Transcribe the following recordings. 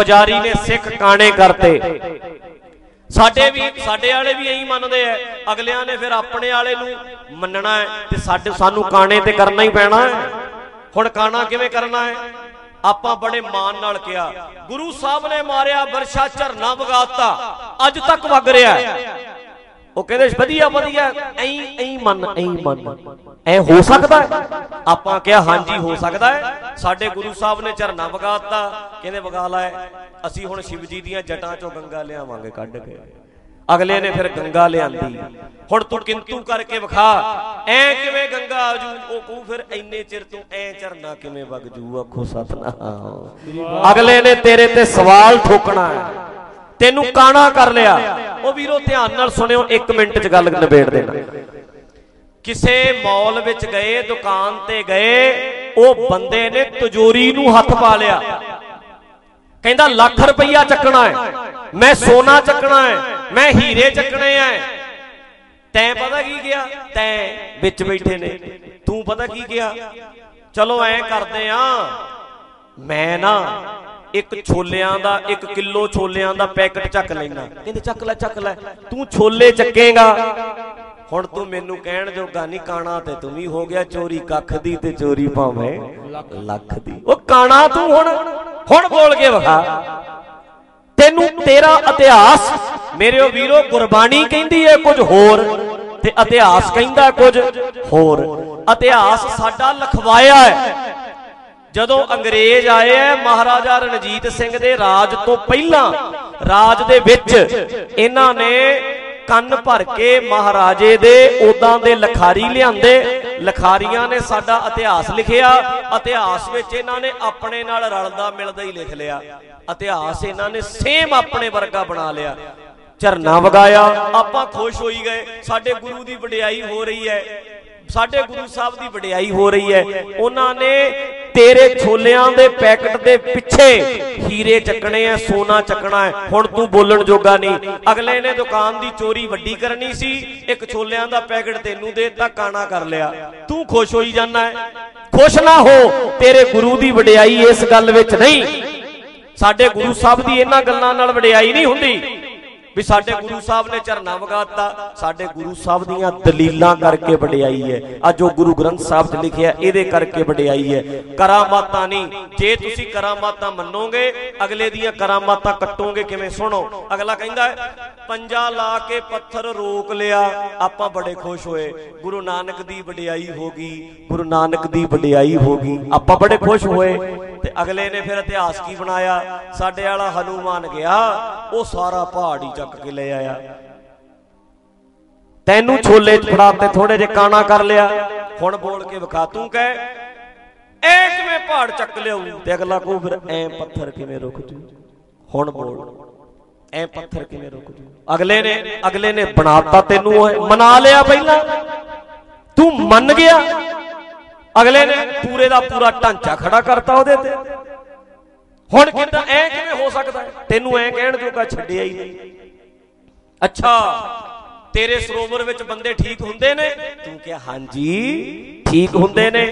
ਪੁਜਾਰੀ ਨੇ ਸਿੱਖ ਕਾਣੇ ਕਰਤੇ। ਸਾਡੇ ਵੀ, ਸਾਡੇ ਵਾਲੇ ਵੀ ਐਂ ਮੰਨਦੇ ਐ ਅਗਲਿਆਂ ਨੇ ਫਿਰ ਆਪਣੇ ਵਾਲੇ ਨੂੰ ਮੰਨਣਾ ਹੈ ਤੇ ਸਾਡੇ ਸਾਨੂੰ ਕਾਣੇ ਤੇ ਕਰਨਾ ਹੀ ਪੈਣਾ ਹੈ। ਹੁਣ ਕਾਣਾ ਕਿਵੇਂ ਕਰਨਾ ਹੈ? ਆਪਾਂ ਬੜੇ ਮਾਣ ਨਾਲ ਕਿਹਾ, ਗੁਰੂ ਸਾਹਿਬ ਨੇ ਮਾਰਿਆ ਵਰਸ਼ਾ ਝਰਨਾ ਵਗਾਤਾ। ਅੱਜ ਤੱਕ ਵਗ ਰਿਹਾ ਹੈ। ਉਹ ਕਹਿੰਦੇ, ਵਧੀਆ ਵਧੀਆ, ਐਂ ਐਂ ਮੰਨ ਐਂ ਮੰਨ। ਐ ਹੋ ਸਕਦਾ ਹੈ? ਆਪਾਂ ਕਿਹਾ ਹਾਂਜੀ, ਹੋ ਸਕਦਾ ਹੈ। ਸਾਡੇ ਗੁਰੂ ਸਾਹਿਬ ਨੇ ਝਰਨਾ ਵਗਾਤਾ। ਕਹਿੰਦੇ, ਵਗਾ ਲਾਏ ਅਸੀਂ ਹੁਣ ਸ਼ਿਵ ਜੀ ਦੀਆਂ ਜਟਾਂ ਚੋਂ ਗੰਗਾ ਲਿਆਵਾਂਗੇ ਕੱਢ ਕੇ। ਅਗਲੇ ਨੇ ਫਿਰ ਗੰਗਾ ਲਿਆਂਦੀ। ਹੁਣ ਤੂੰ ਕਿੰਤੂ ਕਰਕੇ ਵਿਖਾ। ਐ ਕਿਵੇਂ ਗੰਗਾ ਆਜੂ ਉਹ ਕਹੂ ਫਿਰ ਐਨੇ ਚਿਰ ਤੂੰ ਐ ਝਰਨਾ ਕਿਵੇਂ ਵਗ ਜੂ? ਆਖੋ ਸਤਨਾਮ। ਅਗਲੇ ਨੇ ਤੇਰੇ ਤੇ ਸਵਾਲ ਠੋਕਣਾ ਹੈ। ਤੈਨੂੰ ਕਾਣਾ ਕਰ ਲਿਆ? ਉਹ ਵੀਰੋ, ਧਿਆਨ ਨਾਲ ਸੁਣਿਓ 1 ਮਿੰਟ ਚ ਗੱਲ ਨਿਬੇੜ ਦੇਣਾ। ਕਿਸੇ ਮਾਲ ਵਿੱਚ ਗਏ, ਦੁਕਾਨ ਤੇ ਗਏ, ਉਹ ਬੰਦੇ ਨੇ ਤਜੋਰੀ ਨੂੰ ਹੱਥ ਪਾ ਲਿਆ। ਕਹਿੰਦਾ, ਲੱਖ ਰੁਪਈਆ ਚੱਕਣਾ ਹੈ। ਮੈਂ ਸੋਨਾ ਚੱਕਣਾ ਹੈ, ਮੈਂ ਹੀਰੇ ਚੱਕਣੇ ਐ ਤੈਂ ਪਤਾ ਕੀ ਗਿਆ ਤੈਂ ਵਿੱਚ ਬੈਠੇ ਨੇ। ਤੂੰ ਪਤਾ ਕੀ ਗਿਆ ਚਲੋ, ਐ ਕਰਦੇ ਆ। ਮੈਂ ਨਾ ਇੱਕ ਛੋਲਿਆਂ ਦਾ 1 ਕਿਲੋ ਛੋਲਿਆਂ ਦਾ ਪੈਕਟ ਚੱਕ ਲੈਣਾ ਕਹਿੰਦੇ, ਚੱਕ ਲੈ ਚੱਕ ਲੈ। ਤੂੰ ਛੋਲੇ ਚੱਕੇਗਾ। ਹੁਣ ਤੂੰ ਮੈਨੂੰ ਕਹਿਣ ਜੋਗਾ ਨਹੀਂ, ਕਾਣਾ ਤੇ ਤੂੰ ਵੀ ਹੋ ਗਿਆ ਚੋਰੀ, ਕੱਖ ਦੀ ਤੇ ਚੋਰੀ ਭਾਵੇਂ ਲੱਖ ਦੀ। ਉਹ ਕਾਣਾ ਤੂੰ ਹੁਣ ਹੁਣ ਬੋਲ ਕੇ ਵਿਖਾ ਤੈਨੂੰ ਤੇਰਾ ਇਤਿਹਾਸ ਮੇਰੇ ਵੀਰੋ, ਗੁਰਬਾਣੀ ਕਹਿੰਦੀ ਹੈ ਕੁਝ ਹੋਰ ਤੇ ਇਤਿਹਾਸ ਕਹਿੰਦਾ ਕੁਝ ਹੋਰ। ਇਤਿਹਾਸ ਸਾਡਾ ਲਖਵਾਇਆ ਹੈ ਜਦੋਂ ਅੰਗਰੇਜ਼ ਆਏ ਐ ਮਹਾਰਾਜਾ ਰਣਜੀਤ ਸਿੰਘ ਦੇ ਰਾਜ ਤੋਂ ਪਹਿਲਾਂ, ਰਾਜ ਦੇ ਵਿੱਚ, ਇਹਨਾਂ ਨੇ ਕੰਨ ਭਰ ਕੇ ਮਹਾਰਾਜੇ ਦੇ ਉਦਾਂ ਦੇ ਲਖਾਰੀ ਲਿਆਂਦੇ। ਲਖਾਰੀਆਂ ਨੇ ਸਾਡਾ ਇਤਿਹਾਸ ਲਿਖਿਆ। ਇਤਿਹਾਸ ਵਿੱਚ ਇਹਨਾਂ ਨੇ ਆਪਣੇ ਨਾਲ ਰਲਦਾ ਮਿਲਦਾ ਹੀ ਲਿਖ ਲਿਆ। ਇਤਿਹਾਸ ਇਹਨਾਂ ਨੇ ਸੇਮ ਆਪਣੇ ਵਰਗਾ ਬਣਾ ਲਿਆ। ਝਰਨਾ ਵਗਾਇਆ। ਆਪਾਂ ਖੁਸ਼ ਹੋਈ ਗਏ। ਸਾਡੇ ਗੁਰੂ ਦੀ ਵਡਿਆਈ ਹੋ ਰਹੀ ਹੈ। ਸਾਡੇ ਗੁਰੂ ਸਾਹਿਬ ਦੀ ਵਡਿਆਈ ਹੋ ਰਹੀ ਹੈ। ਉਹਨਾਂ ਨੇ ਤੇਰੇ ਛੋਲਿਆਂ ਦੇ ਪੈਕਟ ਦੇ ਪਿੱਛੇ ਹੀਰੇ ਚੱਕਣੇ ਐ ਸੋਨਾ ਚੱਕਣਾ ਹੈ ਹੁਣ ਤੂੰ ਬੋਲਣ ਜੋਗਾ ਨਹੀਂ। ਅਗਲੇ ਨੇ ਦੁਕਾਨ ਦੀ ਚੋਰੀ ਵੱਡੀ ਕਰਨੀ ਸੀ। ਇੱਕ ਛੋਲਿਆਂ ਦਾ ਪੈਕਟ ਤੈਨੂੰ ਦੇ ਦਿੱਤਾ ਕਾਣਾ ਕਰ ਲਿਆ। ਤੂੰ ਖੁਸ਼ ਹੋਈ ਜਾਂਦਾ ਹੈ ਖੁਸ਼ ਨਾ ਹੋ। ਤੇਰੇ ਗੁਰੂ ਦੀ ਵਡਿਆਈ ਇਸ ਗੱਲ ਵਿੱਚ ਨਹੀਂ। ਸਾਡੇ ਗੁਰੂ ਸਾਹਿਬ ਦੀ ਇਹਨਾਂ ਗੱਲਾਂ ਨਾਲ ਵਡਿਆਈ ਨਹੀਂ ਹੁੰਦੀ। ਵੀ ਸਾਡੇ ਗੁਰੂ ਸਾਹਿਬ ਨੇ ਝਰਨਾ ਵਗਾਤਾ, ਸਾਡੇ ਗੁਰੂ ਸਾਹਿਬ ਦੀਆਂ ਦਲੀਲਾਂ ਕਰਕੇ ਵਡਿਆਈ ਹੈ। ਆ ਜੋ ਗੁਰੂ ਗ੍ਰੰਥ ਸਾਹਿਬ 'ਚ ਲਿਖਿਆ ਇਹਦੇ ਕਰਕੇ ਵਡਿਆਈ ਹੈ। ਕਰਾਮਾਤਾਂ ਨਹੀਂ, ਜੇ ਤੁਸੀਂ ਕਰਾਮਾਤਾਂ ਮੰਨੋਗੇ, ਅਗਲੇ ਦੀਆਂ ਕਰਾਮਾਤਾਂ ਕੱਟੋਗੇ ਕਿਵੇਂ? ਸੁਣੋ, ਅਗਲਾ ਕਹਿੰਦਾ ਹੈ, ਪੰਜਾ ਲਾ ਕੇ ਪੱਥਰ ਰੋਕ ਲਿਆ, ਆਪਾਂ ਬੜੇ ਖੁਸ਼ ਹੋਏ। ਗੁਰੂ ਨਾਨਕ ਦੀ ਵਡਿਆਈ ਹੋ ਗਈ, ਗੁਰੂ ਨਾਨਕ ਦੀ ਵਡਿਆਈ ਹੋ ਗਈ, ਆਪਾਂ ਬੜੇ ਖੁਸ਼ ਹੋਏ। ਤੇ ਅਗਲੇ ਨੇ ਫਿਰ ਇਤਿਹਾਸ ਕੀ ਬਣਾਇਆ? ਸਾਡੇ ਵਾਲਾ ਹਨੂਮਾਨ ਗਿਆ ਉਹ ਸਾਰਾ ਪਹਾੜ ਹੀ ਚੱਕ ਕੇ ਲੈ ਆਇਆ। ਤੈਨੂੰ ਛੋਲੇ ਚ ਫੜਾ ਤੇ ਥੋੜੇ ਜੇ ਕਾਣਾ ਕਰ ਲਿਆ। ਹੁਣ ਬੋਲ ਕੇ ਵਿਖਾ ਤੂੰ ਕਹਿ ਐ ਕਿਵੇਂ ਪਹਾੜ ਚੱਕ ਲਿਆਉ ਤੇ ਅਗਲਾ ਕੋ ਫਿਰ ਐ ਪੱਥਰ ਕਿਵੇਂ ਰੁਕ ਜੂ? ਹੁਣ ਬੋਲ ਐ ਪੱਥਰ ਕਿਵੇਂ ਰੁਕ ਜੂ? ਅਗਲੇ ਨੇ ਅਗਲੇ ਨੇ ਬਣਾਤਾ ਤੈਨੂੰ ਮਨਾ ਲਿਆ ਪਹਿਲਾਂ। ਤੂੰ ਮੰਨ ਗਿਆ? ਅਗਲੇ ਨੇ ਪੂਰੇ ਦਾ ਪੂਰਾ ਢਾਂਚਾ ਖੜਾ ਕਰਤਾ ਉਹਦੇ ਤੇ। ਹੁਣ ਕਿਦਾਂ, ਐ ਕਿਵੇਂ ਹੋ ਸਕਦਾ? ਹੈ? ਤੈਨੂੰ ਐ ਕਹਿਣ ਜੋਗਾ ਛੱਡਿਆ ਹੀ ਨਹੀਂ। ਅੱਛਾ। ਤੇਰੇ ਸਰੋਵਰ ਵਿੱਚ ਬੰਦੇ ਠੀਕ ਹੁੰਦੇ ਨੇ? ਤੂੰ ਕਿਹਾ, ਹਾਂਜੀ, ਠੀਕ ਹੁੰਦੇ ਨੇ।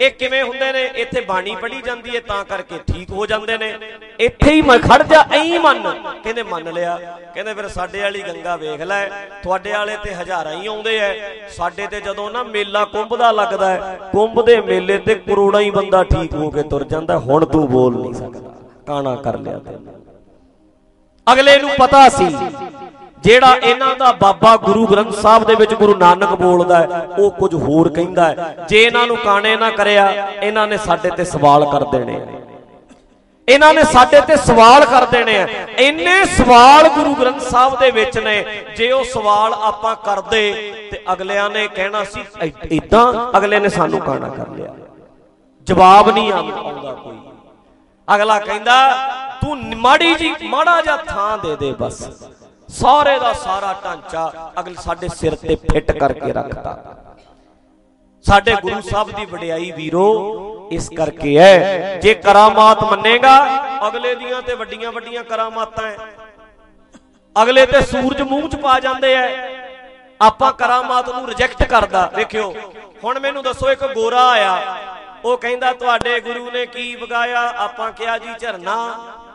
ਇਹ ਕਿਵੇਂ ਹੁੰਦੇ ਨੇ? ਇੱਥੇ ਬਾਣੀ ਪੜੀ ਜਾਂਦੀ ਹੈ ਤਾਂ ਕਰਕੇ ਠੀਕ ਹੋ ਜਾਂਦੇ ਨੇ। ਇੱਥੇ ਹੀ ਮੈਂ ਖੜ ਜਾ, ਐਂ ਮੰਨ। ਕਹਿੰਦੇ, ਮੰਨ ਲਿਆ। ਕਹਿੰਦੇ, ਫਿਰ ਸਾਡੇ ਵਾਲੀ ਗੰਗਾ ਵੇਖ ਲੈ। ਤੁਹਾਡੇ ਵਾਲੇ ਤੇ ਹਜ਼ਾਰਾਂ ਹੀ ਆਉਂਦੇ ਐ। ਸਾਡੇ ਤੇ ਜਦੋਂ ਨਾ ਮੇਲਾ ਕੁੰਭ ਦਾ ਲੱਗਦਾ ਹੈ ਕੁੰਭ ਦੇ ਮੇਲੇ ਤੇ ਕਰੋੜਾਂ ਹੀ ਬੰਦਾ ਠੀਕ ਹੋ ਕੇ ਤੁਰ ਜਾਂਦਾ। ਹੁਣ ਤੂੰ ਬੋਲ ਨਹੀਂ ਸਕਦਾ। ਕਾਣਾ ਕਰ ਲਿਆ ਤੈਨੂੰ। ਅਗਲੇ ਨੂੰ ਪਤਾ ਸੀ ਜਿਹੜਾ ਇਹਨਾਂ ਦਾ ਬਾਬਾ ਗੁਰੂ ਗ੍ਰੰਥ ਸਾਹਿਬ ਦੇ ਵਿੱਚ ਗੁਰੂ ਨਾਨਕ ਬੋਲਦਾ ਹੈ, ਉਹ ਕੁਝ ਹੋਰ ਕਹਿੰਦਾ ਹੈ। ਜੇ ਇਹਨਾਂ ਨੂੰ ਕਾਣੇ ਨਾ ਕਰਿਆ, ਇਹਨਾਂ ਨੇ ਸਾਡੇ ਤੇ ਸਵਾਲ ਕਰ ਦੇਣੇ ਆ। ਇਹਨਾਂ ਨੇ ਸਾਡੇ ਤੇ ਸਵਾਲ ਕਰ ਦੇਣੇ ਆ। ਇੰਨੇ ਸਵਾਲ ਗੁਰੂ ਗ੍ਰੰਥ ਸਾਹਿਬ ਦੇ ਵਿੱਚ ਨੇ, ਜੇ ਉਹ ਸਵਾਲ ਆਪਾਂ ਕਰਦੇ ਤੇ ਅਗਲਿਆਂ ਨੇ ਕਹਿਣਾ ਸੀ ਇਦਾਂ ਅਗਲੇ ਨੇ ਸਾਨੂੰ ਕਾਣਾ ਕਰ ਲਿਆ। ਜਵਾਬ ਨਹੀਂ ਆਉਂਦਾ ਕੋਈ। ਅਗਲਾ ਕਹਿੰਦਾ, ਤੂੰ ਮਾੜੀ ਜੀ, ਮਾੜਾ ਜਿਹਾ ਥਾਂ ਦੇ ਦੇ ਬਸ। ਸਾਰੇ ਦਾ ਸਾਰਾ ਢਾਂਚਾ ਅਗਲ ਸਾਡੇ ਸਿਰ ਤੇ ਫਿੱਟ ਕਰਕੇ ਰੱਖਤਾ। ਸਾਡੇ ਗੁਰੂ ਸਾਹਿਬ ਦੀ ਵਡਿਆਈ ਵੀਰੋ, ਇਸ ਕਰਕੇ ਹੈ, ਜੇ ਕਰਾਮਾਤ ਮੰਨੇਗਾ, ਅਗਲੇ ਦੀਆਂ ਤੇ ਵੱਡੀਆਂ ਵੱਡੀਆਂ ਕਰਾਮਾਤਾਂ ਐ ਅਗਲੇ ਤੇ ਸੂਰਜ ਮੂੰਹ ਚ ਪਾ ਜਾਂਦੇ ਐ ਆਪਾਂ ਕਰਾਮਾਤ ਨੂੰ ਰਿਜੈਕਟ ਕਰਦਾ। ਵੇਖਿਓ, ਹੁਣ ਮੈਨੂੰ ਦੱਸੋ, ਇੱਕ ਗੋਰਾ ਆਇਆ। ਉਹ ਕਹਿੰਦਾ, ਤੁਹਾਡੇ ਗੁਰੂ ਨੇ ਕੀ ਵਗਾਇਆ? ਆਪਾਂ ਕਿਹਾ, ਜੀ, ਝਰਨਾ।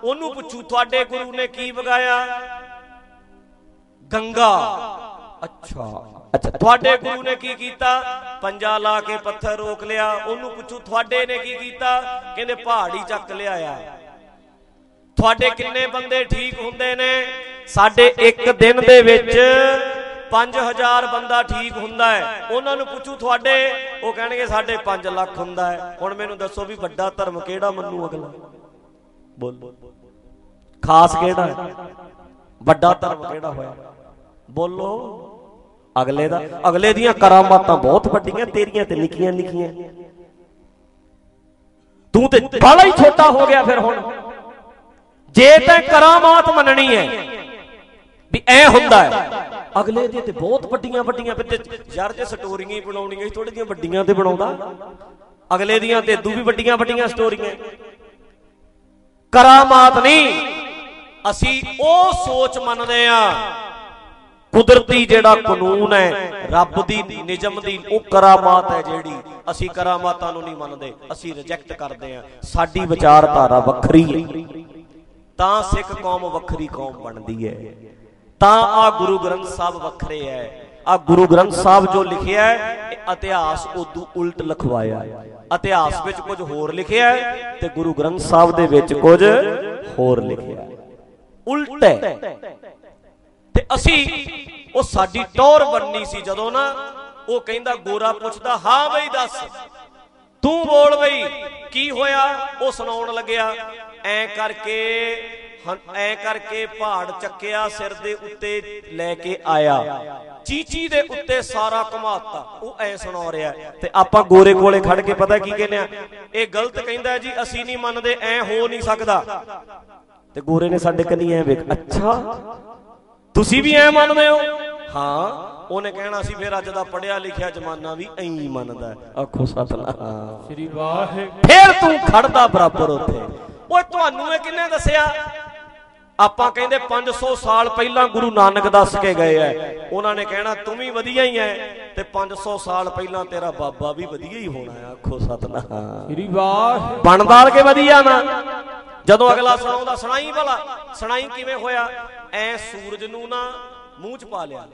ਉਹਨੂੰ ਪੁੱਛੂ, ਤੁਹਾਡੇ ਗੁਰੂ ਨੇ ਕੀ ਵਗਾਇਆ? ਗੰਗਾ। ਅੱਛਾ। ਅੱਛਾ, ਤੁਹਾਡੇ ਗੁਰੂ ਨੇ ਕੀ ਕੀਤਾ? ਪੰਜਾ ਲਾ ਕੇ ਪੱਥਰ ਰੋਕ ਲਿਆ। ਉਹਨੂੰ ਪੁੱਛੂ, ਤੁਹਾਡੇ ਨੇ ਕੀ ਕੀਤਾ? ਕਹਿੰਦੇ, ਪਹਾੜੀ ਚੱਕ ਲਿਆਇਆ ਤੁਹਾਡੇ ਕਿੰਨੇ ਬੰਦੇ ਠੀਕ ਹੁੰਦੇ ਨੇ? ਸਾਡੇ ਇੱਕ ਦਿਨ ਦੇ ਵਿੱਚ 5000 ਬੰਦਾ ਠੀਕ ਹੁੰਦਾ ਹੈ। ਉਹਨਾਂ ਨੂੰ ਪੁੱਛੂ, ਤੁਹਾਡੇ, ਉਹ ਕਹਿਣਗੇ, ਸਾਡੇ 5 ਲੱਖ ਹੁੰਦਾ ਹੈ। ਹੁਣ ਮੈਨੂੰ ਦੱਸੋ ਵੀ ਵੱਡਾ ਧਰਮ ਕਿਹੜਾ ਮੰਨੂ ਅਗਲਾ? ਬੋਲ। ਖਾਸ ਕਿਹੜਾ ਹੈ? ਵੱਡਾ ਧਰਮ ਕਿਹੜਾ ਹੋਇਆ? ਬੋਲੋ। ਅਗਲੇ ਦਾ ਅਗਲੇ ਦੀਆਂ ਕਰਾਮਾਤਾਂ ਬਹੁਤ ਵੱਡੀਆਂ, ਤੇਰੀਆਂ ਤੇ ਨਿੱਕੀਆਂ ਨਿੱਕੀਆਂ ਤੂੰ ਤੇ ਬੜਾ ਹੀ ਛੋਟਾ ਹੋ ਗਿਆ ਫਿਰ ਹੁਣ। ਜੇ ਤੈਂ ਕਰਾਮਾਤ ਮੰਨਣੀ ਹੈ, ਵੀ ਐ ਹੁੰਦਾ ਹੈ, ਅਗਲੇ ਦੇ ਤੇ ਬਹੁਤ ਵੱਡੀਆਂ ਵੱਡੀਆਂ ਯਾਰ ਜੇ ਸਟੋਰੀਆਂ ਹੀ ਬਣਾਉਣੀਆਂ ਥੋੜੀ ਜਿਹੀਆਂ ਵੱਡੀਆਂ ਤੇ ਬਣਾਉਂਦਾ। ਅਗਲੇ ਦੀਆਂ ਤੇ ਦੂ ਵੀ ਵੱਡੀਆਂ ਵੱਡੀਆਂ ਸਟੋਰੀਆਂ। ਕਰਾਮਾਤ ਨਹੀਂ, ਅਸੀਂ ਉਹ ਸੋਚ ਮੰਨਦੇ ਆ ਕੁਦਰਤੀ ਜਿਹੜਾ ਕਾਨੂੰਨ ਹੈ, ਰੱਬ ਦੀ ਨਿਜਮ ਦੀ ਉਹ ਕਰਾਮਾਤ ਹੈ ਜਿਹੜੀ, ਅਸੀਂ ਕਰਾਮਾਤਾਂ ਨੂੰ ਨਹੀਂ ਮੰਨਦੇ, ਅਸੀਂ ਰਿਜੈਕਟ ਕਰਦੇ ਆ ਸਾਡੀ ਵਿਚਾਰਧਾਰਾ ਵੱਖਰੀ ਹੈ। ਤਾਂ ਸਿੱਖ ਕੌਮ ਵੱਖਰੀ ਕੌਮ ਬਣਦੀ ਹੈ। ਤਾਂ ਆ ਗੁਰੂ ਗ੍ਰੰਥ ਸਾਹਿਬ ਵੱਖਰੇ ਹੈ। ਆ ਗੁਰੂ ਗ੍ਰੰਥ ਸਾਹਿਬ ਜੋ ਲਿਖਿਆ ਹੈ, ਇਤਿਹਾਸ ਉਦੋਂ ਉਲਟ ਲਿਖਵਾਇਆ ਇਤਿਹਾਸ ਵਿੱਚ ਕੁਝ ਹੋਰ ਲਿਖਿਆ ਹੈ ਤੇ ਗੁਰੂ ਗ੍ਰੰਥ ਸਾਹਿਬ ਦੇ ਵਿੱਚ ਕੁਝ ਹੋਰ ਲਿਖਿਆ ਹੈ। ਉਲਟ ਹੈ। ਤੇ ਅਸੀਂ ਉਹ ਸਾਡੀ ਟੌਰ ਬੰਨੀ ਸੀ ਜਦੋਂ ਨਾ ਉਹ ਕਹਿੰਦਾ, ਗੋਰਾ ਪੁੱਛਦਾ, ਹਾਂ ਬਈ ਦੱਸ, ਤੂੰ ਬੋਲ ਬਈ, ਕੀ ਹੋਇਆ? ਉਹ ਸੁਣਾਉਣ ਲੱਗਿਆ, ਐ ਕਰਕੇ ਐ ਕਰਕੇ ਪਹਾੜ ਚੱਕਿਆ, ਸਿਰ ਦੇ ਉੱਤੇ ਲੈ ਕੇ ਆਇਆ। ਚੀਚੀ ਦੇ ਉੱਤੇ ਸਾਰਾ ਘਮਾਤਾ, ਉਹ ਐ ਸੁਣਾ ਰਿਹਾ। ਤੇ ਆਪਾਂ ਗੋਰੇ ਕੋਲੇ ਖੜ ਕੇ ਪਤਾ ਕੀ ਕਹਿੰਦੇ ਆ? ਇਹ ਗਲਤ ਕਹਿੰਦਾ ਜੀ, ਅਸੀਂ ਨਹੀਂ ਮੰਨਦੇ, ਐ ਹੋ ਨਹੀਂ ਸਕਦਾ। ਤੇ ਗੋਰੇ ਨੇ ਸਾਡੇ ਕੰਨੀ ਐ ਵੇਖ, ਅੱਛਾ ਤੁਸੀਂ ਵੀ ਐ ਮੰਨਦੇ ਹੋ? ਹਾਂ ਉਹਨੇ ਕਹਿਣਾ ਸੀ ਫਿਰ ਅੱਜ ਦਾ ਪੜਿਆ ਲਿਖਿਆ ਜ਼ਮਾਨਾ ਵੀ ਐਂ ਮੰਨਦਾ ਆਖੋ ਸਤਨਾਮ। ਸ੍ਰੀ ਵਾਹਿਗੁਰੂ। ਫਿਰ ਤੂੰ ਖੜਦਾ ਬਰਾਬਰ ਉੱਥੇ। ਓਏ ਤੁਹਾਨੂੰ ਇਹ ਕਿੰਨੇ ਦੱਸਿਆ? ਆਪਾਂ ਕਹਿੰਦੇ 500 ਸਾਲ ਪਹਿਲਾਂ ਗੁਰੂ ਨਾਨਕ ਦੱਸ ਕੇ ਗਏ ਐ। ਉਹਨਾਂ ਨੇ ਕਹਿਣਾ ਤੂੰ ਵੀ ਵਧੀਆ ਹੀ ਐ ਤੇ 500 ਸਾਲ ਪਹਿਲਾਂ ਤੇਰਾ ਬਾਬਾ ਵੀ ਵਧੀਆ ਹੀ ਹੋਣਾ ਆਖੋ ਸਤਨਾਮ। ਸ੍ਰੀ ਵਾਹਿਗੁਰੂ। ਬਣਦਾਲ ਕੇ ਵਧੀਆ ਨਾ? ਜਦੋਂ ਅਗਲਾ ਸੁਣਾਉਂਦਾ, ਸੁਣਾਈ ਭਲਾ, ਸੁਣਾਈ ਕਿਵੇਂ ਹੋਇਆ? ਐ ਸੂਰਜ ਨੂੰ ਨਾ ਮੂੰਹ ਚ ਪਾ ਲਿਆ।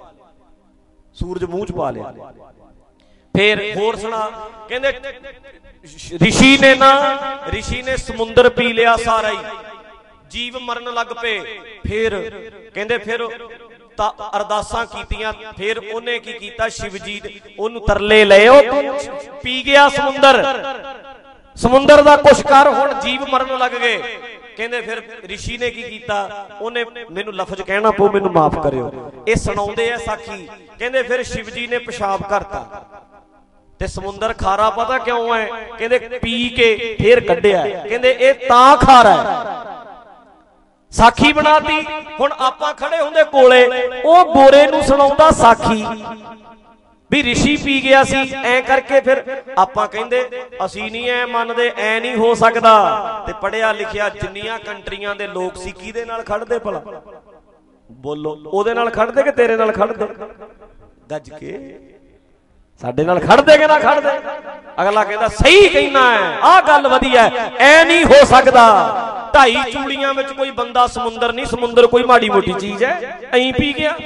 ਸੂਰਜ ਮੂੰਹ ਚ ਪਾ ਲਿਆ। ਫੇਰ ਹੋਰ ਸੁਣਾ, ਕਹਿੰਦੇ ਰਿਸ਼ੀ ਨੇ ਨਾ, ਰਿਸ਼ੀ ਨੇ ਸਮੁੰਦਰ ਪੀ ਲਿਆ ਸਾਰਾ ਹੀ। ਜੀਵ ਮਰਨ ਲੱਗ ਪਏ। ਫਿਰ ਕਹਿੰਦੇ ਫਿਰ ਤਾਂ ਅਰਦਾਸਾਂ ਕੀਤੀਆਂ, ਫਿਰ ਉਹਨੇ ਕੀ ਕੀਤਾ? ਸ਼ਿਵਜੀ ਉਹਨੂੰ ਤਰਲੇ ਲਏ, ਉਹ ਤੂੰ ਪੀ ਗਿਆ ਸਮੁੰਦਰ। ਸਮੁੰਦਰ ਦਾ ਕੁਛ ਕਰ, ਹੁਣ ਜੀਵ ਮਰਨ ਲੱਗ ਗਏ। ਕਹਿੰਦੇ ਫਿਰ ਰਿਸ਼ੀ ਨੇ ਕੀ ਕੀਤਾ? ਉਹਨੇ ਮੈਨੂੰ ਲਫ਼ਜ਼ ਕਹਿਣਾ ਪਊ, ਮੈਨੂੰ ਮਾਫ ਕਰਿਓ। ਇਹ ਸੁਣਾਉਂਦੇ ਆ ਸਾਖੀ। ਕਹਿੰਦੇ ਫਿਰ ਸ਼ਿਵਜੀ ਨੇ ਪਿਸ਼ਾਬ ਕਰਤਾ। ਤੇ ਸਮੁੰਦਰ ਖਾਰਾ ਪਤਾ ਕਿਉਂ ਹੈ? ਕਹਿੰਦੇ ਪੀ ਕੇ ਫੇਰ ਕੱਢਿਆ। ਕਹਿੰਦੇ ਇਹ ਤਾਂ ਖਾਰਾ ਹੈ। ਸਾਖੀ ਬਣਾਤੀ। ਹੁਣ ਆਪਾਂ ਖੜੇ ਹੁੰਦੇ ਕੋਲੇ। ਉਹ ਗੋਰੇ ਨੂੰ ਸੁਣਾਉਂਦਾ ਸਾਖੀ। ਵੀ ਰਿਸ਼ੀ ਪੀ ਗਿਆ ਸੀ, ਐ ਕਰਕੇ ਫਿਰ ਆਪਾਂ ਕਹਿੰਦੇ, ਅਸੀਂ ਨਹੀਂ ਐ ਮੰਨਦੇ, ਐ ਨਹੀਂ ਹੋ ਸਕਦਾ। ਤੇ ਪੜਿਆ ਲਿਖਿਆ ਜਿੰਨੀਆਂ ਕੰਟਰੀਆਂ ਦੇ ਲੋਕ ਸੀ, ਕਿਹਦੇ ਨਾਲ ਖੜਦੇ ਭਲਾ? ਬੋਲੋ, ਉਹਦੇ ਨਾਲ ਖੜਦੇ ਕਿ ਤੇਰੇ ਨਾਲ ਖੜਦੇ ਗੱਜ ਕੇ। ਸਾਡੇ ਨਾਲ ਖੜਦੇ ਕਿ ਨਾ ਖੜਦੇ ਅਗਲਾ ਕਹਿੰਦਾ, ਸਹੀ ਕਹਿਣਾ ਹੈ, ਆਹ ਗੱਲ ਵਧੀਆ ਐ ਨਹੀਂ ਹੋ ਸਕਦਾ। ਢਾਈ ਚੂੜੀਆਂ ਵਿੱਚ ਕੋਈ ਬੰਦਾ ਸਮੁੰਦਰ ਨਹੀਂ, ਸਮੁੰਦਰ ਕੋਈ ਮਾੜੀ ਮੋਟੀ ਚੀਜ਼ ਹੈ, ਐਂ ਪੀ ਗਿਆ।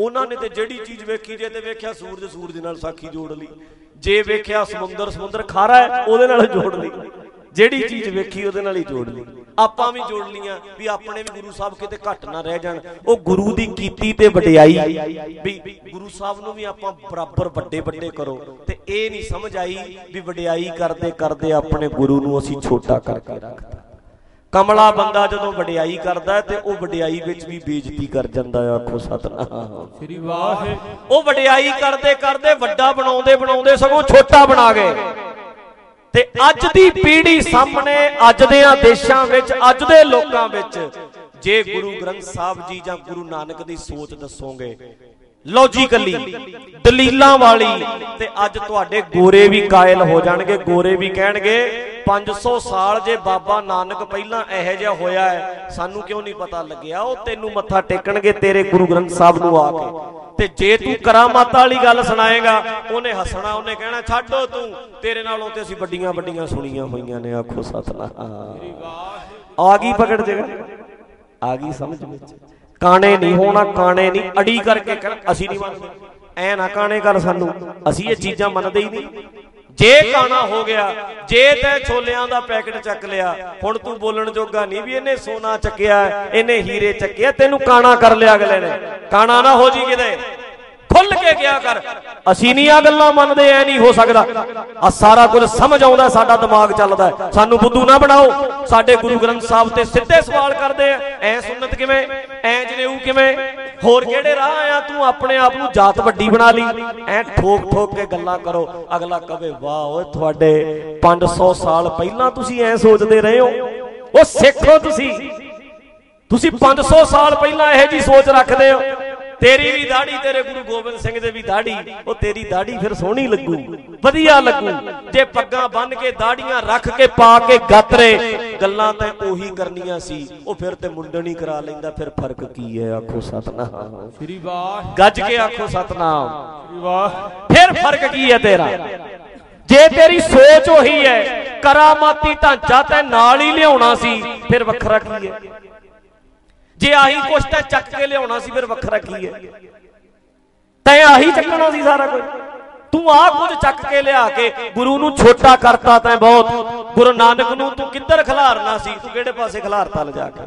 ਉਹਨਾਂ ਨੇ ਤੇ ਜਿਹੜੀ ਚੀਜ਼ ਵੇਖੀ ਜੇ ਤੇ ਵੇਖਿਆ ਸੂਰਜ ਸੂਰਜ ਨਾਲ ਸਾਖੀ ਜੋੜ ਲਈ। ਜੇ ਵੇਖਿਆ ਸਮੁੰਦਰ ਸਮੁੰਦਰ ਖਾਰਾ ਹੈ, ਉਹਦੇ ਨਾਲ ਜੋੜ ਲਈ। ਜਿਹੜੀ ਚੀਜ਼ ਵੇਖੀ ਉਹਦੇ ਨਾਲ ਹੀ ਜੋੜ ਲਈ। ਆਪਾਂ ਵੀ ਜੋੜ ਲੀਆਂ ਵੀ ਆਪਣੇ ਵੀ ਗੁਰੂ ਸਾਹਿਬ ਕਿਤੇ ਘੱਟ ਨਾ ਰਹਿ ਜਾਣ। ਉਹ ਗੁਰੂ ਦੀ ਕੀਤੀ ਤੇ ਵਡਿਆਈ। ਵੀ ਗੁਰੂ ਸਾਹਿਬ ਨੂੰ ਵੀ ਆਪਾਂ ਬਰਾਬਰ ਵੱਡੇ ਵੱਡੇ ਕਰੋ। ਤੇ ਇਹ ਨਹੀਂ ਸਮਝ ਆਈ ਵੀ ਵਡਿਆਈ ਕਰਦੇ ਕਰਦੇ ਆਪਣੇ ਗੁਰੂ ਨੂੰ ਅਸੀਂ ਛੋਟਾ ਕਰਕੇ ਰੱਖਤਾ। ਕਮਲਾ ਬੰਦਾ ਜਦੋਂ ਵਡਿਆਈ ਕਰਦਾ ਤੇ ਉਹ ਵਡਿਆਈ ਵਿੱਚ ਵੀ ਬੇਇੱਜ਼ਤੀ ਕਰ ਜਾਂਦਾ ਆਖੋ ਸਤਨਾਮ। ਸ੍ਰੀ ਵਾਹਿਗੁਰੂ। ਉਹ ਵਡਿਆਈ ਕਰਦੇ ਕਰਦੇ ਵੱਡਾ ਬਣਾਉਂਦੇ ਬਣਾਉਂਦੇ ਸਗੋਂ ਛੋਟਾ ਬਣਾ ਗਏ। ਤੇ ਅੱਜ ਦੀ ਪੀੜ੍ਹੀ ਸਾਹਮਣੇ ਅੱਜ ਦੇ ਦੇਸ਼ਾਂ ਵਿੱਚ ਅੱਜ ਦੇ ਲੋਕਾਂ ਵਿੱਚ ਜੇ ਗੁਰੂ ਗ੍ਰੰਥ ਸਾਹਿਬ ਜੀ ਜਾਂ ਗੁਰੂ ਨਾਨਕ ਦੀ ਸੋਚ ਦੱਸੋਗੇ ਲੌਜੀਕਲੀ ਦਲੀਲਾਂ ਵਾਲੀ, ਤੇ ਅੱਜ ਤੁਹਾਡੇ ਗੋਰੇ ਵੀ ਕਾਇਲ ਹੋ ਜਾਣਗੇ, ਗੋਰੇ ਵੀ ਕਹਿਣਗੇ 500 ਸਾਲ ਜੇ ਬਾਬਾ ਨਾਨਕ ਪਹਿਲਾਂ ਇਹੋ ਜਿਹਾ ਹੋਇਆ ਹੈ, ਸਾਨੂੰ ਕਿਉਂ ਨਹੀਂ ਪਤਾ ਲੱਗਿਆ? ਉਹ ਤੈਨੂੰ ਮੱਥਾ ਟੇਕਣਗੇ ਤੇਰੇ ਗੁਰੂ ਗ੍ਰੰਥ ਸਾਹਿਬ ਨੂੰ ਆ ਕੇ। ਤੇ ਜੇ ਤੂੰ ਕਰਾਮਾਤ ਵਾਲੀ ਗੱਲ ਸੁਣਾਏਗਾ, ਉਹਨੇ ਹੱਸਣਾ, ਉਹਨੇ ਕਹਿਣਾ, ਛੱਡੋ ਤੂੰ, ਤੇਰੇ ਨਾਲੋਂ ਤੇ ਅਸੀਂ ਵੱਡੀਆਂ ਵੱਡੀਆਂ ਸੁਣੀਆਂ ਹੋਈਆਂ ਨੇ, ਆਖੋ ਸਤਨਾਮ। ਆ ਗਈ ਪਕੜ ਜਗਾ ਆ ਗਈ ਸਮਝ ਵਿੱਚ? ਕਾਣੇ ਨਹੀਂ ਹੋਣਾ ਕਾਣੇ ਨਹੀਂ ਅੜੀ ਕਰਕੇ ਕਹਿਣਾ, ਅਸੀਂ ਨਹੀਂ ਮੰਨਦੇ। ਐ ਨਾ ਕਾਣੇ ਕਰ ਸਾਨੂੰ ਅਸੀਂ ਇਹ ਚੀਜ਼ਾਂ ਮੰਨਦੇ ਹੀ ਨਹੀਂ। ਜੇ ਕਾਣਾ ਹੋ ਗਿਆ ਜੇ ਤੈ ਛੋਲਿਆਂ ਦਾ ਪੈਕਟ ਚੱਕ ਲਿਆ ਹੁਣ ਤੂੰ ਬੋਲਣ ਜੋਗਾ ਨਹੀਂ ਵੀ ਇਹਨੇ ਸੋਨਾ ਚੱਕਿਆ ਇਹਨੇ ਹੀਰੇ ਚੱਕਿਆ ਤੈਨੂੰ ਕਾਣਾ ਕਰ ਲਿਆ ਅਗਲੇ ਨੇ। ਕਾਣਾ ਨਾ ਹੋ ਜੀ ਕਿਤੇ। ਖੁੱਲ ਕੇ ਗਿਆ ਕਰ। ਅਸੀਂ ਨਹੀਂ ਆ ਗੱਲਾਂ ਮੰਨਦੇ, ਐ ਨਹੀਂ ਹੋ ਸਕਦਾ। ਆ ਸਾਰਾ ਕੁਝ ਸਮਝ ਆਉਂਦਾ, ਸਾਡਾ ਦਿਮਾਗ ਚੱਲਦਾ ਹੈ। ਸਾਨੂੰ ਬੁੱਧੂ ਨਾ ਬਣਾਓ। ਸਾਡੇ ਗੁਰੂ ਗ੍ਰੰਥ ਸਾਹਿਬ ਤੇ ਸਿੱਧੇ ਸਵਾਲ ਕਰਦੇ ਆ। ਐ ਸੁਨਨਤ ਕਿਵੇਂ? ਐ ਜਨੇਊ ਕਿਵੇਂ? ਹੋਰ ਕਿਹੜੇ ਰਾਹ ਆ? ਤੂੰ ਆਪਣੇ ਆਪ ਨੂੰ ਜਾਤ ਵੱਡੀ ਬਣਾ ਲਈ। ਐ ਠੋਕ ਠੋਕ ਕੇ ਗੱਲਾਂ ਕਰੋ। ਅਗਲਾ ਕਵੇ, ਵਾਹ ਓਏ, ਤੁਹਾਡੇ 500 ਸਾਲ ਪਹਿਲਾਂ ਤੁਸੀਂ ਐ ਸੋਚਦੇ ਰਹੇ ਹੋ? ਉਹ ਸਿੱਖੋ ਤੁਸੀਂ? ਤੁਸੀਂ 500 ਸਾਲ ਪਹਿਲਾਂ ਇਹੋ ਜੀ ਸੋਚ ਰੱਖਦੇ ਹੋ? ਤੇਰੀ ਵੀ ਦਾੜੀ ਤੇਰੇ ਗੁਰੂ ਗੋਬਿੰਦ ਸਿੰਘ ਦੇ ਵੀ ਦਾੜੀ ਉਹ ਤੇਰੀ ਦਾੜੀ ਫਿਰ ਸੋਹਣੀ ਲੱਗੂ। ਵਧੀਆ ਲੱਗੂ। ਜੇ ਪੱਗਾਂ ਬੰਨ ਕੇ ਦਾੜੀਆਂ ਰੱਖ ਕੇ ਪਾ ਕੇ ਗਾਤਰੇ ਗੱਲਾਂ ਤਾਂ ਉਹੀ ਕਰਨੀਆਂ ਸੀ। ਉਹ ਫਿਰ ਤੇ ਮੁੰਡਣੀ ਕਰਾ ਲੈਂਦਾ। ਫਿਰ ਫ਼ਰਕ ਕੀ ਹੈ? ਆਖੋ ਸਤਨਾਮ। ਸ੍ਰੀ ਵਾਹ ਗੱਜ ਕੇ ਆਖੋ ਸਤਨਾਮ। ਸ੍ਰੀ ਵਾਹ ਫਿਰ ਫ਼ਰਕ ਕੀ ਹੈ ਤੇਰਾ? ਜੇ ਤੇਰੀ ਸੋਚ ਉਹੀ ਹੈ ਕਰਾਮਾਤੀ ਢਾਂਚਾ ਤੈ ਨਾਲ ਹੀ ਲਿਆਉਣਾ ਸੀ ਫਿਰ ਵੱਖਰਾ ਕੀ ਹੈ? ਜੇ ਆਹੀ ਕੁਛ ਤਾਂ ਚੱਕ ਕੇ ਲਿਆਉਣਾ ਸੀ, ਫਿਰ ਵੱਖਰਾ ਕੀ ਹੈ? ਤੈਂ ਆਹੀ ਚੱਕਣਾ ਸੀ ਸਾਰਾ ਕੁਝ। ਤੂੰ ਆਹ ਕੁਝ ਚੱਕ ਕੇ ਲਿਆ ਕੇ ਗੁਰੂ ਨੂੰ ਛੋਟਾ ਕਰਤਾ ਤੈਂ ਬਹੁਤ। ਗੁਰੂ ਨਾਨਕ ਨੂੰ ਤੂੰ ਕਿੱਧਰ ਖਿਲਾਰਨਾ ਸੀ? ਤੂੰ ਕਿਹੜੇ ਪਾਸੇ ਖਿਲਾਰਤਾ ਲਿਜਾ ਕੇ?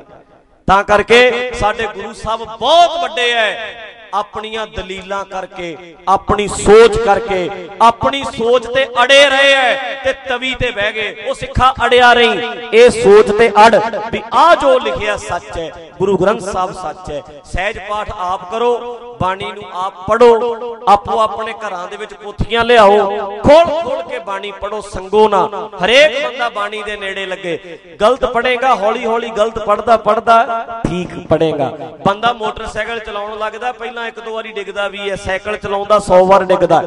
ਤਾਂ ਕਰਕੇ ਸਾਡੇ ਗੁਰੂ ਸਾਹਿਬ ਬਹੁਤ ਵੱਡੇ ਐ। ਆਪਣੀਆਂ ਦਲੀਲਾਂ ਕਰਕੇ, ਆਪਣੀ ਸੋਚ ਕਰਕੇ, ਆਪਣੀ ਸੋਚ ਤੇ ਅੜੇ ਰਹੇ ਐ। ਤੇ ਤਵੀ ਤੇ ਬਹਿ ਗਏ। ਉਹ ਸਿੱਖਾ ਅੜਿਆ ਰਹੀ। ਇਹ ਸੋਚ ਤੇ ਅੜ ਵੀ ਆ ਜੋ ਲਿਖਿਆ ਸੱਚ ਹੈ, ਗੁਰੂ ਗ੍ਰੰਥ ਸਾਹਿਬ ਸੱਚ ਹੈ। ਸਹਿਜ ਪਾਠ ਆਪ ਕਰੋ, ਬਾਣੀ ਨੂੰ ਆਪ ਪੜੋ ਆਪੋ ਆਪਣੇ ਘਰਾਂ ਦੇ ਵਿੱਚ ਪੋਥੀਆਂ ਲਿਆਓ, ਖੋਲ ਖੋਲ ਕੇ ਬਾਣੀ ਪੜੋ ਸੰਗੋ ਨਾ। ਹਰੇਕ ਬੰਦਾ ਬਾਣੀ ਦੇ ਨੇੜੇ ਲੱਗੇ। ਗਲਤ ਪੜੇਗਾ ਹੌਲੀ ਹੌਲੀ ਗਲਤ ਪੜਦਾ ਪੜਦਾ ਠੀਕ ਪੜੇਗਾ ਬੰਦਾ ਮੋਟਰਸਾਈਕਲ ਚਲਾਉਣ ਲੱਗਦਾ, ਪਹਿਲਾਂ ਇੱਕ ਦੋ ਵਾਰੀ ਡਿੱਗਦਾ ਵੀ ਹੈ, ਸਾਈਕਲ ਚਲਾਉਂਦਾ 100 ਵਾਰ ਡਿੱਗਦਾ।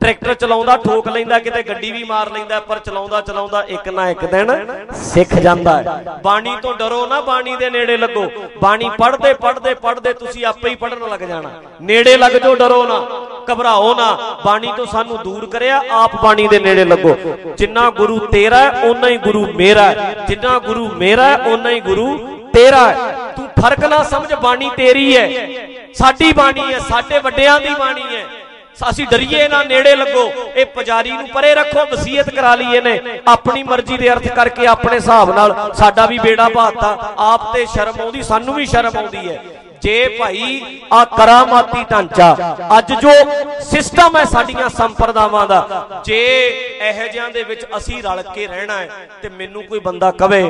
ਟਰੈਕਟਰ ਚਲਾਉਂਦਾ, ਠੋਕ ਲੈਂਦਾ, ਕਿਤੇ ਗੱਡੀ ਵੀ ਮਾਰ ਲੈਂਦਾ, ਪਰ ਚਲਾਉਂਦਾ ਚਲਾਉਂਦਾ ਇੱਕ ਨਾ ਇੱਕ ਦਿਨ ਸਿੱਖ ਜਾਂਦਾ ਹੈ। ਬਾਣੀ ਤੋਂ ਡਰੋ ਨਾ, ਬਾਣੀ ਦੇ ਨੇੜੇ ਲੱਗੋ। ਬਾਣੀ ਪੜਦੇ ਪੜਦੇ ਪੜਦੇ ਤੁਸੀਂ ਆਪੇ ਹੀ ਪੜਨ ਲੱਗ ਜਾਣਾ। ਨੇੜੇ ਲੱਗ ਜਾਓ, ਡਰੋ ਨਾ। ਘਬਰਾਓ ਨਾ। ਬਾਣੀ ਤੋਂ ਸਾਨੂੰ ਦੂਰ ਕਰਿਆ, ਆਪ ਬਾਣੀ ਦੇ ਨੇੜੇ ਲੱਗੋ। ਜਿੰਨਾ ਗੁਰੂ ਤੇਰਾ ਹੈ, ਓਨਾ ਹੀ ਗੁਰੂ ਮੇਰਾ ਹੈ। ਜਿੰਨਾ ਗੁਰੂ ਮੇਰਾ ਹੈ, ਓਨਾ ਹੀ ਗੁਰੂ ਤੇਰਾ ਹੈ। ਤੂੰ ਫ਼ਰਕ ਨਾ ਸਮਝ, ਬਾਣੀ ਤੇਰੀ ਹੈ। ਸਾਡੀ ਬਾਣੀ ਹੈ, ਸਾਡੇ ਵੱਡਿਆਂ ਦੀ ਬਾਣੀ ਹੈ। ਅਸੀਂ ਡਰੀਏ ਨਾ, ਨੇੜੇ ਲੱਗੋ। ਇਹ ਪੁਜਾਰੀ ਨੂੰ ਪਰੇ ਰੱਖੋ, ਵਸੀਅਤ ਕਰਾ ਲਈ ਇਹਨੇ। ਆਪਣੀ ਮਰਜ਼ੀ ਦੇ ਅਰਥ ਕਰਕੇ, ਆਪਣੇ ਹਿਸਾਬ ਨਾਲ ਸਾਡਾ ਵੀ ਬੇੜਾ ਭਾਤਾ। ਆਪ ਤੇ ਸ਼ਰਮ ਆਉਂਦੀ, ਸਾਨੂੰ ਵੀ ਸ਼ਰਮ ਆਉਂਦੀ ਹੈ। ਜੇ ਭਾਈ ਆ ਕਰਾਮਾਤੀ ਢਾਂਚਾ, ਅੱਜ ਜੋ ਸਿਸਟਮ ਹੈ ਸਾਡੀਆਂ ਸੰਪਰਦਾਵਾਂ ਦਾ, ਜੇ ਇਹੋ ਜਿਹਾਂ ਦੇ ਵਿੱਚ ਅਸੀਂ ਰਲ ਕੇ ਰਹਿਣਾ ਹੈ ਤੇ ਮੈਨੂੰ ਕੋਈ ਬੰਦਾ ਕਵੇ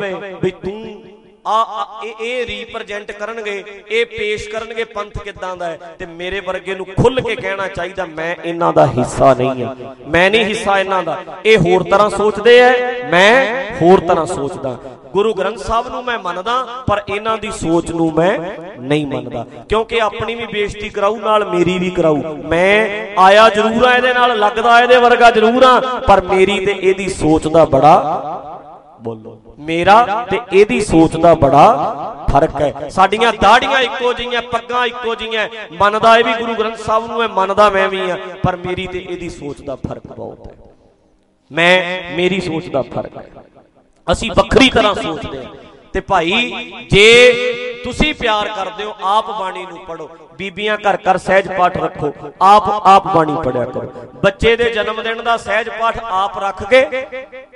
ਵੀ ਤੂੰ ਆ, ਆ- ਇਹ ਇਹ ਰੀਪਰੈਜ਼ੈਂਟ ਕਰਨਗੇ, ਇਹ ਪੇਸ਼ ਕਰਨਗੇ ਪੰਥ ਕਿਦਾਂ ਦਾ ਹੈ? ਤੇ ਮੇਰੇ ਵਰਗੇ ਨੂੰ ਖੁੱਲ ਕੇ ਕਹਿਣਾ ਚਾਹੀਦਾ, ਮੈਂ ਇਹਨਾਂ ਦਾ ਹਿੱਸਾ ਨਹੀਂ ਹਾਂ। ਮੈਂ ਨਹੀਂ ਹਿੱਸਾ ਇਹਨਾਂ ਦਾ। ਇਹ ਹੋਰ ਤਰ੍ਹਾਂ ਸੋਚਦੇ ਐ, ਮੈਂ ਹੋਰ ਤਰ੍ਹਾਂ ਸੋਚਦਾ। ਗੁਰੂ ਗ੍ਰੰਥ ਸਾਹਿਬ ਨੂੰ ਮੈਂ ਮੰਨਦਾ, ਪਰ ਇਹਨਾਂ ਦੀ ਸੋਚ ਨੂੰ ਮੈਂ ਨਹੀਂ ਮੰਨਦਾ। ਕਿਉਂਕਿ ਆਪਣੀ ਵੀ ਬੇਇੱਜ਼ਤੀ ਕਰਾਊ, ਨਾਲ ਮੇਰੀ ਵੀ ਕਰਾਊ। ਮੈਂ ਆਇਆ ਜ਼ਰੂਰ ਆ, ਇਹਦੇ ਨਾਲ ਲੱਗਦਾ, ਇਹਦੇ ਵਰਗਾ ਜ਼ਰੂਰ ਆ, ਪਰ ਮੇਰੀ ਤੇ ਇਹਦੀ ਸੋਚ ਦਾ ਬੜਾ ਬੋਲੋ। ਮੇਰਾ ਤੇ ਇਹਦੀ ਸੋਚ ਦਾ ਬੜਾ ਫ਼ਰਕ ਹੈ। ਸਾਡੀਆਂ ਦਾੜੀਆਂ ਇੱਕੋ ਜਿਹੀਆਂ, ਪੱਗਾਂ ਇੱਕੋ ਜਿਹੀਆਂ, ਮੰਨਦਾ ਇਹ ਵੀ ਗੁਰੂ ਗ੍ਰੰਥ ਸਾਹਿਬ ਨੂੰ ਹੈ ਮੰਨਦਾ ਮੈਂ ਵੀ ਆ ਪਰ ਮੇਰੀ ਤੇ ਇਹਦੀ ਸੋਚ ਦਾ ਫ਼ਰਕ ਬਹੁਤ ਹੈ। ਮੈਂ, ਮੇਰੀ ਸੋਚ ਦਾ ਫ਼ਰਕ ਹੈ। ਅਸੀਂ ਵੱਖਰੀ ਤਰ੍ਹਾਂ ਸੋਚਦੇ ਹਾਂ। ਤੇ ਭਾਈ, ਜੇ ਤੁਸੀਂ ਪਿਆਰ ਕਰਦੇ ਹੋ, ਆਪ ਬਾਣੀ ਨੂੰ ਪੜੋ ਬੀਬੀਆਂ ਘਰ ਘਰ ਸਹਿਜ ਪਾਠ ਰੱਖੋ। ਆਪ ਆਪ ਬਾਣੀ ਪੜਿਆ ਕਰੋ। ਬੱਚੇ ਦੇ ਜਨਮ ਦਿਨ ਦਾ ਸਹਿਜ ਪਾਠ ਆਪ ਰੱਖ ਕੇ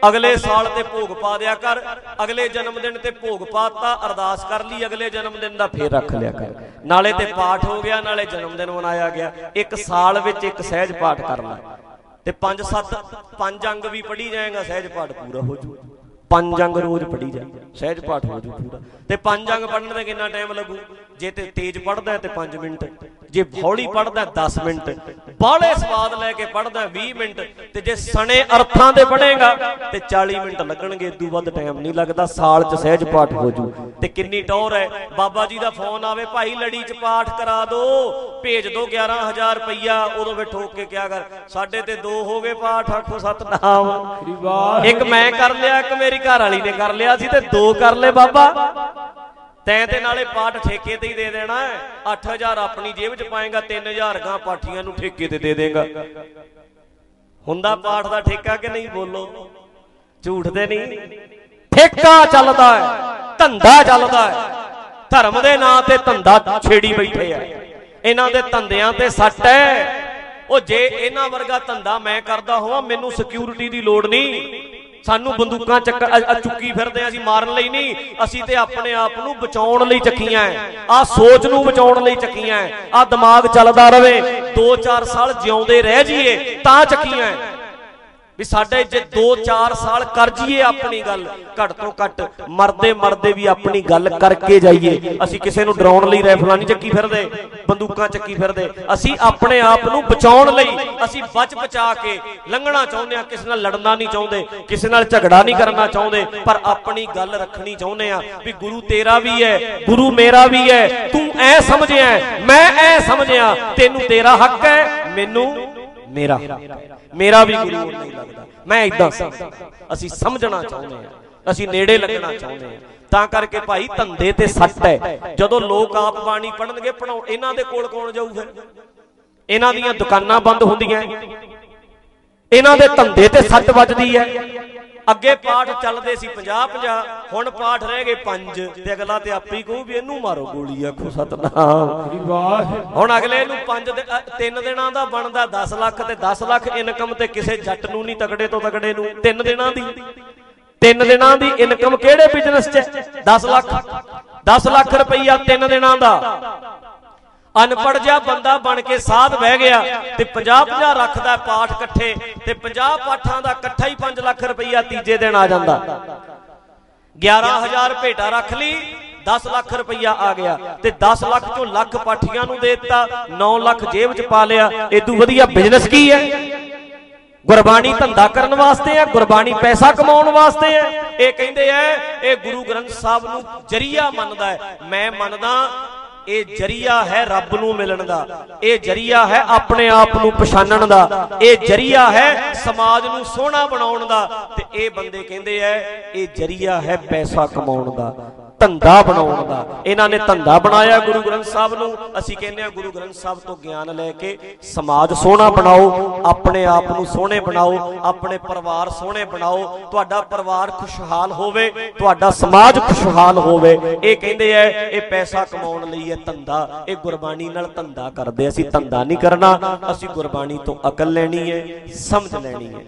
ਅਗਲੇ ਸਾਲ ਤੇ ਭੋਗ ਪਾ ਦਿਆ ਕਰ। ਅਗਲੇ ਜਨਮ ਦਿਨ ਤੇ ਭੋਗ ਪਾਤਾ, ਅਰਦਾਸ ਕਰ ਲਈ, ਅਗਲੇ ਜਨਮ ਦਿਨ ਦਾ ਫੇਰ ਰੱਖ ਲਿਆ ਕਰ। ਨਾਲੇ ਤੇ ਪਾਠ ਹੋ ਗਿਆ, ਨਾਲੇ ਜਨਮ ਦਿਨ ਮਨਾਇਆ ਗਿਆ। ਇੱਕ ਸਾਲ ਵਿੱਚ ਇੱਕ ਸਹਿਜ ਪਾਠ ਕਰਨਾ। ਤੇ ਪੰਜ ਸੱਤ, ਪੰਜ ਅੰਗ ਵੀ ਪੜੀ ਜਾਏਗਾ, ਸਹਿਜ ਪਾਠ ਪੂਰਾ ਹੋ ਜੂ ਪੰਜ ਅੰਗ ਰੋਜ਼ ਪੜੀ ਜਾ, ਸਹਿਜ ਪਾਠ ਹੋ ਜੂ ਪੂਰਾ। ਤੇ ਪੰਜ ਅੰਗ ਪੜਨ ਦਾ ਕਿੰਨਾ ਟਾਈਮ ਲੱਗੂ? ਜੇ ਤੇ ਤੇਜ਼ ਪੜਦਾ ਹੈ ਤੇ 5 ਮਿੰਟ। ਜੇ ਹੌਲੀ ਪੜਦਾ 10 ਮਿੰਟ। ਬਾਹਲੇ ਸਵਾਦ ਲੈ ਕੇ ਪੜਦਾ 20 ਮਿੰਟ ਤੇ ਜੇ ਸਣੇ ਅਰਥਾਂ ਦੇ ਪੜੇਗਾ ਤੇ 40 ਮਿੰਟ ਲੱਗਣਗੇ ਇਦੋਂ ਵੱਧ ਟਾਈਮ ਨਹੀਂ ਲੱਗਦਾ ਸਾਲ 'ਚ ਸਹਿਜ ਪਾਠ ਹੋ ਜੂ। ਤੇ ਕਿੰਨੀ ਟੌਰ ਹੈ ਬਾਬਾ ਜੀ ਦਾ ਫੋਨ ਆਵੇ ਭਾਈ ਲੜੀ 'ਚ ਪਾਠ ਕਰਾ ਦਿਓ ਭੇਜ ਦਿਓ 11000 ਰੁਪਈਆ ਉਦੋਂ ਵੇ ਠੋਕ ਕੇ ਕਿਆ ਕਰ? ਸਾਡੇ ਤੇ ਦੋ ਹੋ ਗਏ ਪਾਠ ਆਖੋ ਸਤਨਾਮ ਸ੍ਰੀ ਵਾਹ ਇੱਕ ਮੈਂ ਕਰ ਲਿਆ ਇੱਕ ਮੇਰੀ ਘਰ ਵਾਲੀ ਨੇ ਕਰ ਲਿਆ ਸੀ ਤੇ ਦੋ ਕਰ ਲਏ ਬਾਬਾ। ਤੈਂ ਤੇ ਨਾਲੇ ਪਾਠ ਠੇਕੇ ਤੇ ਹੀ ਦੇ ਦੇਣਾ ਹੈ। 8000 ਆਪਣੀ ਜੇਬ 'ਚ ਪਾਏਗਾ 3000 ਗਾਂ ਪਾਠੀਆਂ ਨੂੰ ਠੇਕੇ ਤੇ ਦੇ ਦੇਗਾ। ਹੁੰਦਾ ਪਾਠ ਦਾ ਠੇਕਾ ਕਿ ਨਹੀਂ ਬੋਲੋ? ਝੂਠ ਤੇ ਨਹੀਂ। ਠੇਕਾ ਚੱਲਦਾ ਹੈ, ਧੰਦਾ ਚੱਲਦਾ ਹੈ। ਧਰਮ ਦੇ ਨਾਂ ਤੇ ਧੰਦਾ ਛੇੜੀ ਬੈਠੇ ਆ। ਇਹਨਾਂ ਦੇ ਧੰਦਿਆਂ ਤੇ ਸੱਟ ਹੈ। ਉਹ ਜੇ ਇਹਨਾਂ ਵਰਗਾ ਧੰਦਾ ਮੈਂ ਕਰਦਾ ਹੋਵਾਂ, ਮੈਨੂੰ ਸਿਕਿਉਰਿਟੀ ਦੀ ਲੋੜ ਨਹੀਂ। ਸਾਨੂੰ ਬੰਦੂਕਾਂ ਚੱਕ ਅ- ਅ- ਚੁੱਕੀ ਫਿਰਦੇ ਆ, ਅਸੀਂ ਮਾਰਨ ਲਈ ਨਹੀਂ। ਅਸੀਂ ਤੇ ਆਪਣੇ ਆਪ ਨੂੰ ਬਚਾਉਣ ਲਈ ਚੱਕੀਆਂ ਆ ਸੋਚ ਨੂੰ ਬਚਾਉਣ ਲਈ ਚੱਕੀਆਂ ਆ ਦਿਮਾਗ ਚੱਲਦਾ ਰਵੇ। 2-4 ਸਾਲ ਜਿਉਂਦੇ ਰਹਿ ਜਾਈਏ ਤਾਂ ਚੱਕੀਆਂ ਹੈ। ਵੀ ਸਾਡੇ ਜੇ 2-4 ਸਾਲ ਕਰ ਜੀਏ ਆਪਣੀ ਗੱਲ, ਘੱਟ ਤੋਂ ਘੱਟ ਮਰਦੇ ਮਰਦੇ ਵੀ ਆਪਣੀ ਗੱਲ ਕਰਕੇ ਜਾਈਏ। ਅਸੀਂ ਕਿਸੇ ਨੂੰ ਡਰਾਉਣ ਲਈ ਰਾਈਫਲਾਂ ਨਹੀਂ ਚੱਕੀ ਫਿਰਦੇ, ਬੰਦੂਕਾਂ ਚੱਕੀ ਫਿਰਦੇ। ਅਸੀਂ ਆਪਣੇ ਆਪ ਨੂੰ ਬਚਾਉਣ ਲਈ, ਅਸੀਂ ਬਚ ਬਚਾ ਕੇ ਲੰਘਣਾ ਚਾਹੁੰਦੇ ਆ ਕਿਸੇ ਨਾਲ ਲੜਨਾ ਨਹੀਂ ਚਾਹੁੰਦੇ, ਕਿਸੇ ਨਾਲ ਝਗੜਾ ਨਹੀਂ ਕਰਨਾ ਚਾਹੁੰਦੇ, ਪਰ ਆਪਣੀ ਗੱਲ ਰੱਖਣੀ ਚਾਹੁੰਦੇ ਆ ਵੀ ਗੁਰੂ ਤੇਰਾ ਵੀ ਹੈ, ਗੁਰੂ ਮੇਰਾ ਵੀ ਹੈ, ਤੂੰ ਐ ਸਮਝਿਆ, ਮੈਂ ਐ ਸਮਝਿਆ, ਤੈਨੂੰ ਤੇਰਾ ਹੱਕ ਹੈ, ਮੈਨੂੰ ਮੇਰਾ। ਮੇਰਾ ਵੀ ਗੁਰੂ ਨੂੰ ਨਹੀਂ ਲੱਗਦਾ। ਮੈਂ ਇਦਾਂ ਅਸੀਂ ਸਮਝਣਾ ਚਾਹੁੰਦੇ ਆ ਅਸੀਂ ਨੇੜੇ ਲੱਗਣਾ ਚਾਹੁੰਦੇ ਆ ਤਾਂ ਕਰਕੇ ਭਾਈ ਧੰਦੇ ਤੇ ਸੱਟ ਹੈ। ਜਦੋਂ ਲੋਕ ਆਪ ਬਾਣੀ ਪੜਨਗੇ ਪੜਾਉ ਇਹਨਾਂ ਦੇ ਕੋਲ ਕੌਣ ਜਾਊ ਫਿਰ? ਇਹਨਾਂ ਦੀਆਂ ਦੁਕਾਨਾਂ ਬੰਦ ਹੁੰਦੀਆਂ। ਇਹਨਾਂ ਦੇ ਧੰਦੇ ਤੇ ਸੱਟ ਵੱਜਦੀ ਹੈ। ਅੱਗੇ ਪਾਠ ਚੱਲਦੇ ਸੀ 50 50 ਹੁਣ ਪਾਠ ਰਹਿ ਗਏ 5 ਤੇ ਅਗਲਾ ਤੇ ਆਪੇ ਕਹੂ ਵੀ ਇਹਨੂੰ ਮਾਰੋ ਗੋਲੀ ਆਖੋ ਸਤਨਾਮ। ਹੁਣ ਅਗਲੇ ਨੂੰ 5 ਤਿੰਨ ਦਿਨਾਂ ਦਾ ਬਣਦਾ 10 ਲੱਖ ਤੇ 10 ਲੱਖ ਇਨਕਮ ਤੇ ਕਿਸੇ ਜੱਟ ਨੂੰ ਨਹੀਂ ਤਗੜੇ ਤੋਂ ਤਗੜੇ ਨੂੰ ਤਿੰਨ ਦਿਨਾਂ ਦੀ। ਤਿੰਨ ਦਿਨਾਂ ਦੀ ਇਨਕਮ ਕਿਹੜੇ ਬਿਜ਼ਨਸ 'ਚ 10 ਲੱਖ। 10 ਲੱਖ ਰੁਪਈਆ ਤਿੰਨ ਦਿਨਾਂ ਦਾ। ਅਨਪੜ ਜਿਹਾ ਬੰਦਾ ਬਣ ਕੇ ਸਾਧ ਬਹਿ ਗਿਆ ਤੇ 50 50 ਰੱਖਦਾ ਪਾਠ ਇਕੱਠੇ ਤੇ 50 ਪਾਠਾਂ ਦਾ ਇਕੱਠਾ ਹੀ 5 ਲੱਖ ਰੁਪਈਆ ਤੀਜੇ ਦਿਨ ਆ ਜਾਂਦਾ। 11000 ਭੇਟਾ ਰੱਖ ਲਈ 10 ਲੱਖ ਰੁਪਈਆ ਆ ਗਿਆ ਤੇ 10 ਲੱਖ ਚੋਂ ਲੱਖ ਪਾਠੀਆਂ ਨੂੰ ਦੇ ਦਿੱਤਾ 9 ਲੱਖ ਜੇਬ 'ਚ ਪਾ ਲਿਆ। ਇਦੋਂ ਵਧੀਆ ਬਿਜ਼ਨਸ ਕੀ ਹੈ? ਗੁਰਬਾਣੀ ਧੰਦਾ ਕਰਨ ਵਾਸਤੇ ਹੈ, ਗੁਰਬਾਣੀ ਪੈਸਾ ਕਮਾਉਣ ਵਾਸਤੇ ਹੈ। ਇਹ ਕਹਿੰਦੇ ਐ ਇਹ ਗੁਰੂ ਗ੍ਰੰਥ ਸਾਹਿਬ ਨੂੰ ਜਰੀਆ ਮੰਨਦਾ ਹੈ। ਮੈਂ ਮੰਨਦਾ ਇਹ ਜਰੀਆ ਹੈ ਰੱਬ ਨੂੰ ਮਿਲਣ ਦਾ, ਇਹ ਜਰੀਆ ਹੈ ਆਪਣੇ ਆਪ ਨੂੰ ਪਛਾਣਨ ਦਾ, ਇਹ ਜਰੀਆ ਹੈ ਸਮਾਜ ਨੂੰ ਸੋਹਣਾ ਬਣਾਉਣ ਦਾ ਤੇ ਇਹ ਬੰਦੇ ਕਹਿੰਦੇ ਐ ਇਹ ਜਰੀਆ ਹੈ ਪੈਸਾ ਕਮਾਉਣ ਦਾ। ਧੰਦਾ ਬਣਾਉਣ ਦਾ। ਇਹਨਾਂ ਨੇ ਧੰਦਾ ਬਣਾਇਆ ਗੁਰੂ ਗ੍ਰੰਥ ਸਾਹਿਬ ਨੂੰ। ਅਸੀਂ ਕਹਿੰਦੇ ਆ ਗੁਰੂ ਗ੍ਰੰਥ ਸਾਹਿਬ ਤੋਂ ਗਿਆਨ ਲੈ ਕੇ ਸਮਾਜ ਸੋਹਣਾ ਬਣਾਓ, ਆਪਣੇ ਆਪ ਨੂੰ ਸੋਹਣੇ ਬਣਾਓ, ਆਪਣੇ ਪਰਿਵਾਰ ਸੋਹਣੇ ਬਣਾਓ, ਤੁਹਾਡਾ ਪਰਿਵਾਰ ਖੁਸ਼ਹਾਲ ਹੋਵੇ, ਤੁਹਾਡਾ ਸਮਾਜ ਖੁਸ਼ਹਾਲ ਹੋਵੇ। ਇਹ ਕਹਿੰਦੇ ਐ ਇਹ ਪੈਸਾ ਕਮਾਉਣ ਲਈ ਹੈ ਧੰਦਾ, ਇਹ ਗੁਰਬਾਣੀ ਨਾਲ ਧੰਦਾ ਕਰਦੇ ਅਸੀਂ ਧੰਦਾ ਨਹੀਂ ਕਰਨਾ, ਅਸੀਂ ਗੁਰਬਾਣੀ ਤੋਂ ਅਕਲ ਲੈਣੀ ਹੈ, ਸਮਝ ਲੈਣੀ ਹੈ।